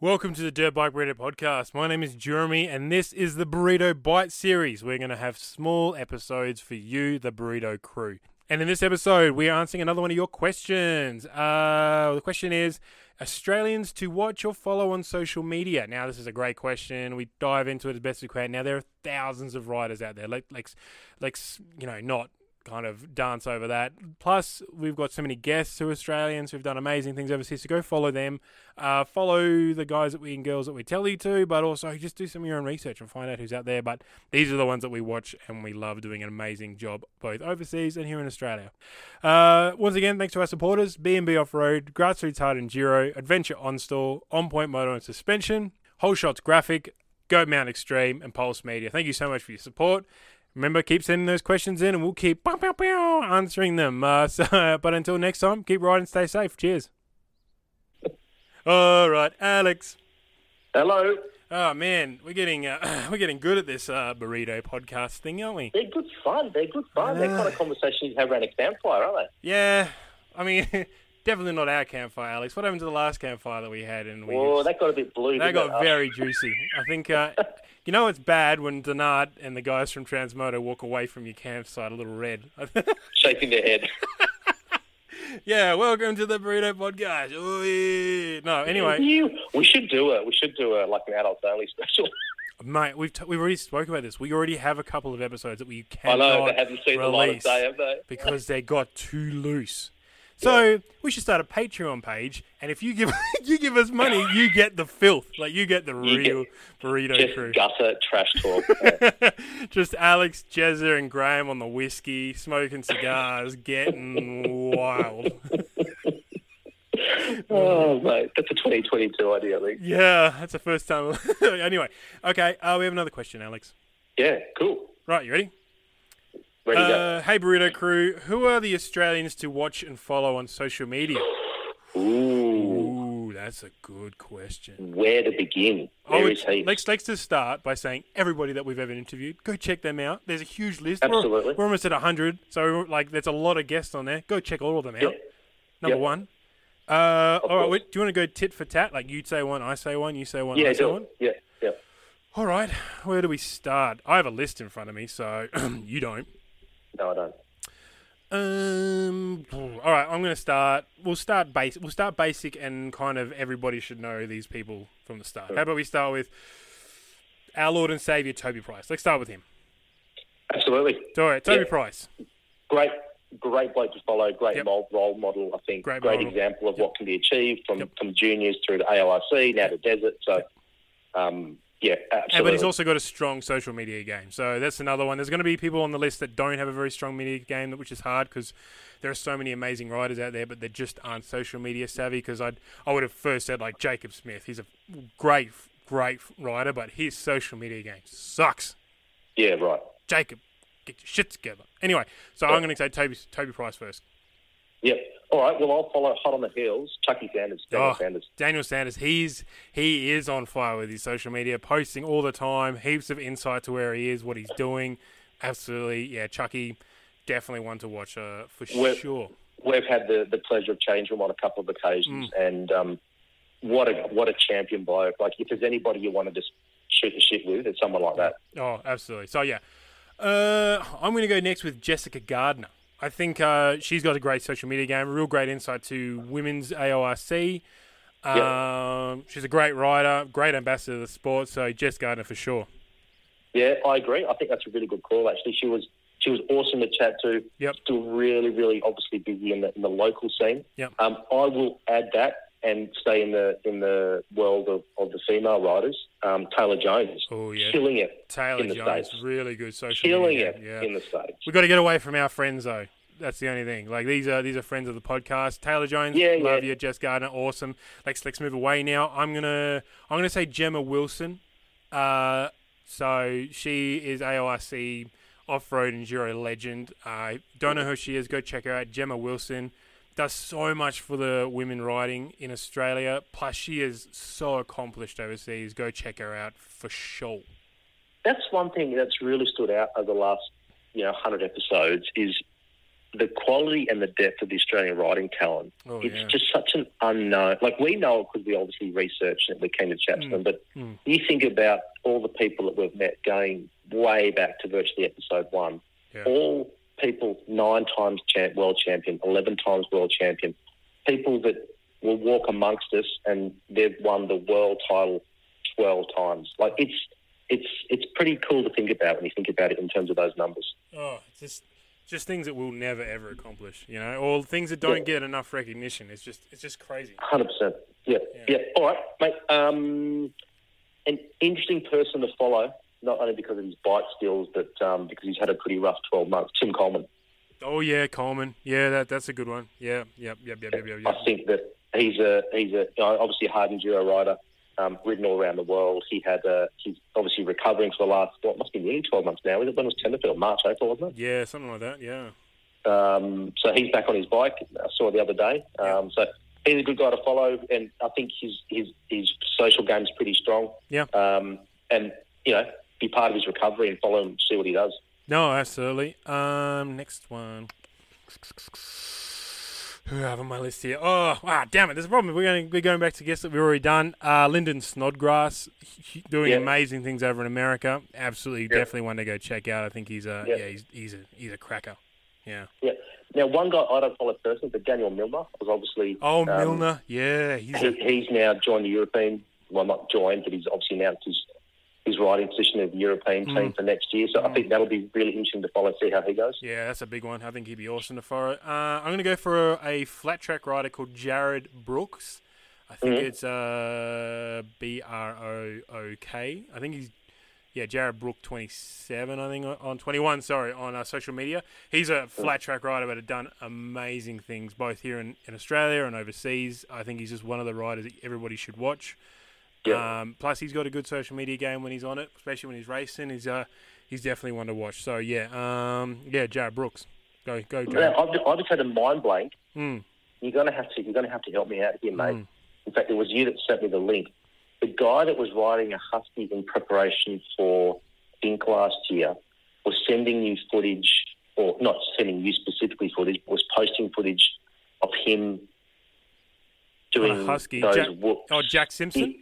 Welcome to the Dirt Bike Burrito Podcast. My name is Jeremy, and this is the Burrito Bite series. We're going to have small episodes for you, the Burrito crew. And in this episode, we are answering another one of your questions. Uh, the question is Australians to watch or follow on social media. Now, this is a great question. We dive into it as best we can. Now, there are thousands of riders out there. Like, like, like you know, not kind of dance over that. Plus, we've got so many guests who are Australians who've done amazing things overseas. So go follow them. Uh, follow the guys that we and girls that we tell you to, but also just do some of your own research and find out who's out there. But these are the ones that we watch and we love doing an amazing job both overseas and here in Australia. Uh, once again, thanks to our supporters B&B Off-Road, Grassroots Hard Enduro, Adventure On-Store, On Point Motor and Suspension, Whole Shots Graphic, Goat Mount Extreme, and Pulse Media. Thank you so much for your support. Remember, keep sending those questions in, and we'll keep bow, bow, bow, answering them. Uh, so, but until next time, keep riding, stay safe. Cheers. All right, Alex. Hello. Oh man, we're getting uh, we're getting good at this uh, burrito podcast thing, aren't we? They're good fun. They're good fun. They're kind of conversations you have around a campfire, aren't they? Yeah, I mean, definitely not our campfire, Alex. What happened to the last campfire that we had? And we Well, that got a bit blue. that got it? very juicy. I think uh, you know it's bad when Denard and the guys from Transmoto walk away from your campsite a little red. shaking their head. yeah, welcome to the burrito podcast. Ooh, yeah. No, anyway, we should do it. We should do a like an adults only special. mate, we've t- we've already spoke about this. We already have a couple of episodes that we I cannot know they haven't seen the light of release day, have they? because they got too loose. So we should start a Patreon page, and if you give you give us money, you get the filth, like you get the You get real burrito Just crew. gutter trash talk. Yeah. Just Alex, Jezza, and Graham on the whiskey, smoking cigars, getting wild. oh mate, that's a 2022 idea. Yeah, that's the first time. anyway, okay, uh, we have another question, Alex. Yeah, cool. Right, you ready? Uh, hey, Burrito Crew, who are the Australians to watch and follow on social media? Ooh, Ooh, that's a good question. where to begin? I There would, is heaps. let's, let's just start by saying everybody that we've ever interviewed, go check them out. There's a huge list. Absolutely. We're, we're almost at 100, so like there's a lot of guests on there. Go check all of them out. Yeah. Number Yep. one. Uh, all right, wait, do you want to go tit for tat? Like you say one, I say one, you say one, Yeah, I say one? Yeah, yeah. All right, where do we start? I have a list in front of me, so you don't. No, I don't. Um. All right, I'm going to start. We'll start basic. We'll start basic, and kind of everybody should know these people from the start. How about we start with our Lord and Savior Toby Price? Let's start with him. Absolutely. All right, Toby Yeah. Price. Great, great bloke to follow. Great Yep. role, model, I think. Great Great, example of Yep. what can be achieved from, Yep. from juniors through to AORC, now to desert. So, um, yeah, Yeah, absolutely. but he's also got a strong social media game. So that's another one. There's going to be people on the list that don't have a very strong media game, which is hard because there are so many amazing riders out there, but they just aren't social media savvy. Because I I would have first said like Jacob Smith. He's a great great rider, but his social media game sucks. yeah, right. Jacob, get your shit together. Anyway, so I'm going to say Toby Toby Price first. Yep. All right. Well, I'll follow hot on the heels. Chucky Sanders. Daniel Oh, Sanders. Daniel Sanders, he's he is on fire with his social media, posting all the time, heaps of insight to where he is, what he's doing. Absolutely, yeah, Chucky, definitely one to watch uh, for Well- sure. We've had the, the pleasure of changing him on a couple of occasions, Mm. and um, what a what a champion bloke! Like, if there's anybody you want to just shoot the shit with, it's someone like that. Oh, absolutely. So yeah, uh, I'm going to go next with Jessica Gardner. I think uh, she's got a great social media game, real great insight to women's AORC. Um, She's a great writer, great ambassador of the sport. So Jess Gardner for sure. Yeah, I agree. I think that's a really good call. Actually, she was she was awesome to chat to. Yep. Still really, really obviously busy in the in the local scene. Yep. Um, I will add that and stay in the in the world of, of the female riders. Um, Taylor Jones, Oh yeah, killing it, Taylor in the Jones, States. really good social media. killing media. it Yeah, in the states. We've got to get away from our friends though. That's the only thing. Like these are these are friends of the podcast. Taylor Jones, Yeah, love yeah. you. Jess Gardner, awesome. Let's let's move away now. I'm gonna I'm gonna say Gemma Wilson. Uh, so she is AORC off-road enduro legend. I don't know who she is. Go check her out. Gemma Wilson does so much for the women riding in Australia. Plus, she is so accomplished overseas. Go check her out for sure. That's one thing that's really stood out over the last you know hundred episodes is the quality and the depth of the Australian riding talent. Oh, it's yeah. just such an unknown. Like we know it because we obviously researched it. We came to chat to them, but Mm. you think about all the people that we've met going way back to virtually episode one. Yeah. All people nine times champ, world champion, eleven times world champion, people that will walk amongst us and they've won the world title twelve times. Like it's it's it's pretty cool to think about when you think about it in terms of those numbers. Oh, just just things that we'll never ever accomplish, you know, or things that don't Yeah. get enough recognition. It's just it's just crazy. Hundred percent. Yeah, Yeah. yeah. All right, mate. Um, an interesting person to follow, not only because of his bike skills, but um, because he's had a pretty rough twelve months. Tim Coleman. Oh yeah, Coleman. Yeah, that that's a good one. Yeah, yep, yep, yep, yep, yep. I think that he's a he's a you know, obviously a hard enduro rider, um, ridden all around the world. He had uh, he's obviously recovering for the last what must be nearly twelve months now. When was Tenterfield, March, April, wasn't it? Yeah, something like that. Yeah. Um, so he's back on his bike. I saw the other day. Um, so he's a good guy to follow, and I think his his his social game's pretty strong. Yeah. Um, and you know, be part of his recovery and follow him, see what he does. No, absolutely. Um, next one. Who have on my list here? Oh, ah, damn it! There's a problem. We're going. We're going back to guests that we've already done. Uh, Lyndon Snodgrass, doing Yeah. amazing things over in America. Absolutely, Yeah. definitely one to go check out. I think he's a Yeah. yeah, he's he's a he's a cracker. Yeah. Yeah. Now, one guy I don't follow personally, but Daniel Milner was obviously. Oh, um, Milner. Yeah, he's he, a, he's now joined the European. Well, not joined, but he's obviously announced his his riding position of the European Mm. team for next year. So I think that'll be really interesting to follow, see how he goes. yeah, that's a big one. I think he'd be awesome to follow. Uh, I'm going to go for a, a flat track rider called Jared Brooks. I think Mhm. it's uh, B R O O K. I think he's yeah, Jared Brook, 27, I think, on- on 21, sorry, on uh, social media. He's a flat track rider, but has done amazing things both here in, in Australia and overseas. I think he's just one of the riders that everybody should watch. Yeah. Um, plus, he's got a good social media game when he's on it, especially when he's racing. He's uh, he's definitely one to watch. So yeah, um, yeah, Jared Brooks, go go Jared. I've, just, I've just had a mind blank. Mm, You're gonna have to you're gonna have to help me out here, mate. Mm. In fact, it was you that sent me the link. The guy that was riding a husky in preparation for Think last year was sending you footage, or not sending you specifically footage, but was posting footage of him doing a husky. those Jack- whoops. oh, Jack Simpson.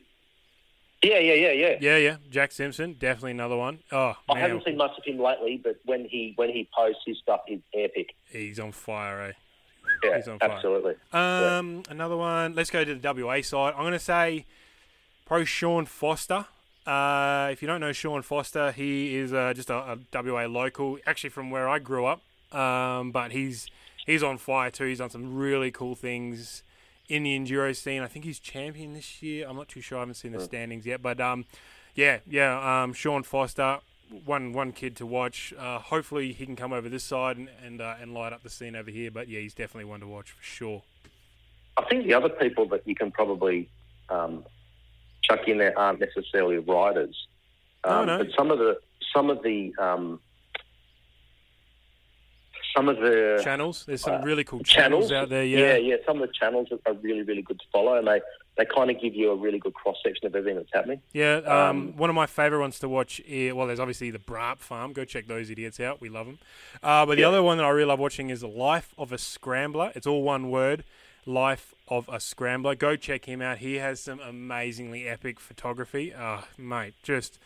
Yeah, yeah, yeah, yeah. Yeah, yeah, Jack Simpson, definitely another one. Oh I man, haven't seen much of him lately, but when he when he posts his stuff is epic. he's on fire, eh? Yeah, He's on fire. absolutely. Um, another one. Let's go to the WA side. I'm going to say pro Sean Foster. Uh, if you don't know Sean Foster, he is uh, just a, a WA local, actually from where I grew up. Um, but he's he's on fire too. He's done some really cool things in the enduro scene. I think he's champion this year. I'm not too sure. I haven't seen the standings yet, but um, yeah, yeah. Um, Sean Foster, one one kid to watch. Uh, hopefully he can come over this side and and, uh, and light up the scene over here. But yeah, he's definitely one to watch for sure. I think the other people that you can probably um, chuck in there aren't necessarily riders, No, um, no. but some of the some of the um, some of the channels. There's some uh, really cool channels, channels out there. yeah, Yeah. yeah. Some of the channels are really, really good to follow, and they, they kind of give you a really good cross section of everything that's happening. Yeah, um, Um, one of my favourite ones to watch. Is, well, there's obviously the Brap Farm. Go check those idiots out. We love them. Uh, but the Yeah. other one that I really love watching is the Life of a Scrambler. It's all one word. Life of a Scrambler. Go check him out. He has some amazingly epic photography. Oh, mate, just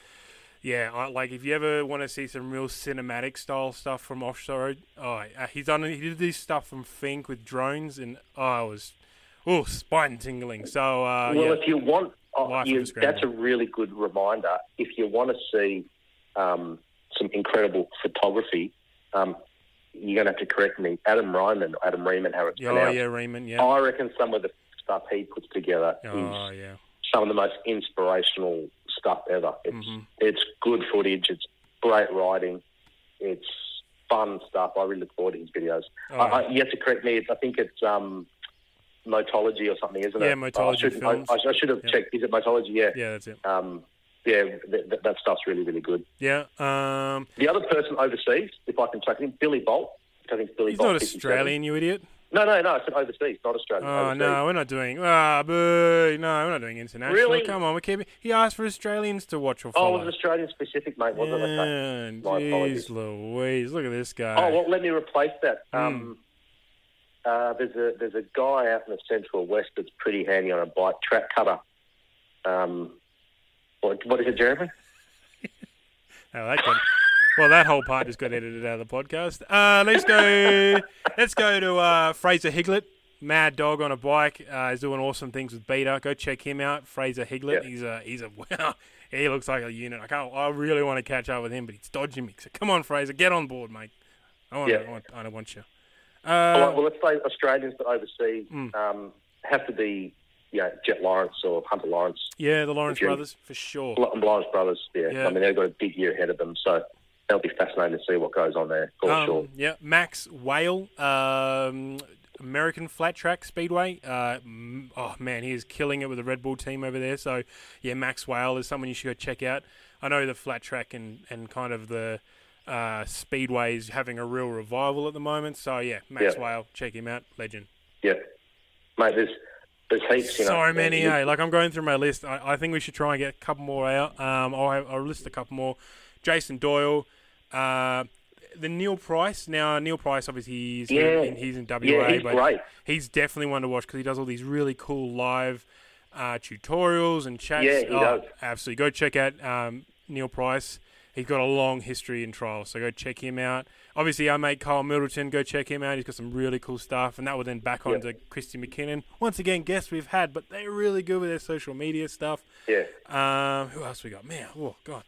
yeah. I, like if you ever want to see some real cinematic style stuff from offshore, oh, uh, he's done. He did this stuff from Finke with drones, and oh, it was oh spine tingling. So uh, well, yeah. if you want, oh, you, that's a really good reminder. If you want to see um, some incredible photography, um, you're going to have to correct me. Adam Ryman, Adam Riemann, how it's Oh pronounced. yeah, Raymond. Yeah. I reckon some of the stuff he puts together Oh is yeah. some of the most inspirational stuff ever. It's Mhm. it's good footage. It's great writing. It's fun stuff. I really look forward to his videos. Oh, I, I, you have to correct me. It's, I think it's um, Motology or something, isn't it? Yeah, it? Motology I should, Films. I, I should have Yeah. checked. Is it Motology? Yeah. yeah, that's it. Um, yeah, th- th- that stuff's really, really good. Yeah. Um, The other person overseas, if I can chuck in, Billy Bolt. I think Billy he's Bolt. not Australian, you idiot. No, no, no. I said overseas, not Australia. Oh overseas. no, we're not doing. Ah, boo! No, we're not doing international. Really? Come on, we're keeping. He asked for Australians to watch or Oh, follow. it was Australian specific, mate, wasn't it? Yeah, My apologies. Louise, look at this guy. Oh well, let me replace that. Hmm. Um, uh, there's a there's a guy out in the central west that's pretty handy on a bike track cutter. Um, what, what is it, Jeremy? Oh, that well, that whole part just got edited out of the podcast. Uh, let's go. let's go to uh, Fraser Higlett, mad dog on a bike. Uh, he's doing awesome things with Beta. Go check him out, Fraser Higlett. He's a he's a wow. He looks like a unit. I can't. I really want to catch up with him, but he's dodging me. So come on, Fraser, get on board, mate. I want. Yeah. I want. I want you. Uh, well, let's say Australians that overseas Mm. um, have to be, you know, Jet Lawrence or Hunter Lawrence, yeah, the Lawrence brothers for sure. Lawrence brothers. Yeah. Yeah. I mean they've got a big year ahead of them, so that'll be fascinating to see what goes on there for Um, sure. Yeah, Max Whale, um, American Flat Track Speedway. Uh, oh man, he is killing it with the Red Bull team over there. So yeah, Max Whale is someone you should go check out. I know the flat track and, and kind of the uh, speedway is having a real revival at the moment. So yeah, Max Yeah. Whale, check him out, legend. Yeah, mate. There's there's heaps. You know, so many, You- eh? Like I'm going through my list. I, I think we should try and get a couple more out. Um, I'll, have, I'll list a couple more. Jason Doyle, uh, the Neil Price. Now Neil Price, obviously he's Yeah. in, he's in WA, Yeah, he's but great. he's definitely one to watch because he does all these really cool live uh, tutorials and chats. Yeah, he oh, does. Absolutely, go check out um, Neil Price. He's got a long history in trials, so go check him out. Obviously, our mate Kyle Middleton, go check him out. He's got some really cool stuff, and that will then back Yeah. onto Christy McKinnon. Once again, guests we've had, but they're really good with their social media stuff. Yeah. Um, who else we got? Man, oh god.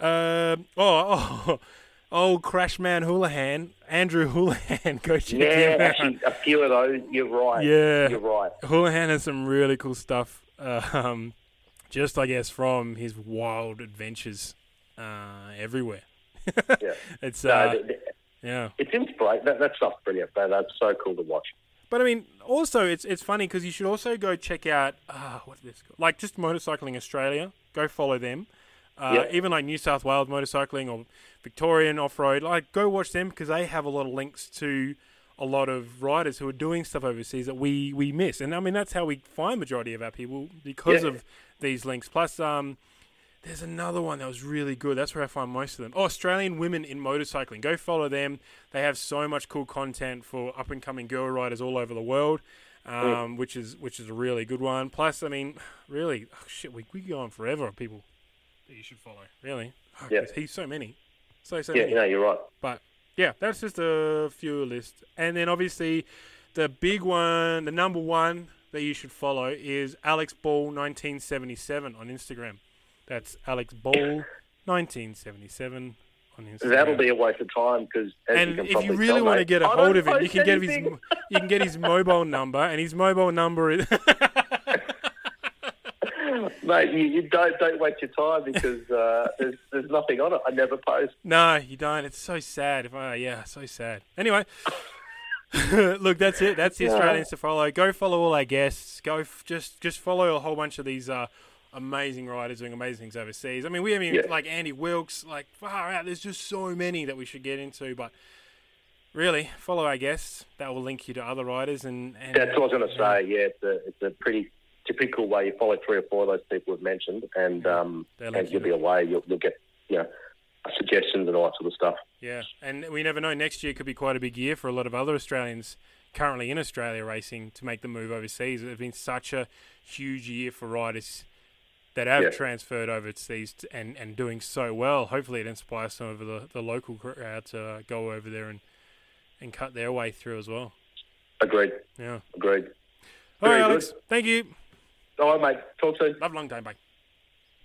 Um, oh, oh, old Crash Man Houlihan, Andrew Houlihan. Go check Yeah, him out. actually, a few of those. You're right. Yeah. You're right. Houlihan has some really cool stuff. Um, just I guess from his wild adventures uh, everywhere. Yeah. It's No, uh, th- th- yeah. it's inspirating. That, that stuff's brilliant. That, that's so cool to watch. But I mean, also it's it's funny because you should also go check out uh, what's this called? like just motorcycling Australia. Go follow them. Uh, Yeah. Even like New South Wales motorcycling or Victorian off road, like go watch them because they have a lot of links to a lot of riders who are doing stuff overseas that we we miss. And I mean that's how we find majority of our people because Yeah. of these links. Plus, um, there's another one that was really good. That's where I find most of them. Oh, Australian women in motorcycling. Go follow them. They have so much cool content for up and coming girl riders all over the world, um, which is which is a really good one. Plus, I mean, really, oh, shit, we we go on forever. People that you should follow. Really, oh, Yeah. he's so many, so so Yeah, many. no, you're right. But yeah, that's just a few list. And then obviously the big one, the number one that you should follow is Alex Ball 1977 on Instagram. That's Alex Ball 1977 on Instagram. That'll be a waste of time because, and you can if you really want to get a I hold of him, you post can get his you can get his mobile number, and his mobile number is Mate, you, you don't don't waste your time because uh, there's there's nothing on it. I never post. No, you don't. It's so sad. If I, yeah, so sad. Anyway, look, that's it. That's the Yeah. Australians to follow. Go follow all our guests. Go f- just just follow a whole bunch of these uh, amazing riders doing amazing things overseas. I mean, we haven't even Yeah. like Andy Wilkes. Like far out. There's just so many that we should get into. But really, follow our guests. That will link you to other riders. And, and That's what I was going to say. Yeah, it's a it's a pretty typical way. You follow three or four of those people we've mentioned, and um, and you you'll be away. You'll, you'll get you know suggestions and all that sort of stuff. Yeah, and we never know. Next year could be quite a big year for a lot of other Australians currently in Australia racing to make the move overseas. It's been such a huge year for riders that have Yeah. transferred overseas and, and doing so well. Hopefully, it inspires some of the, the local crowd to go over there and, and cut their way through as well. Agreed. Yeah. Agreed. All right, Alex. good. Thank you. All right, mate. Talk soon. Love long time. Bye.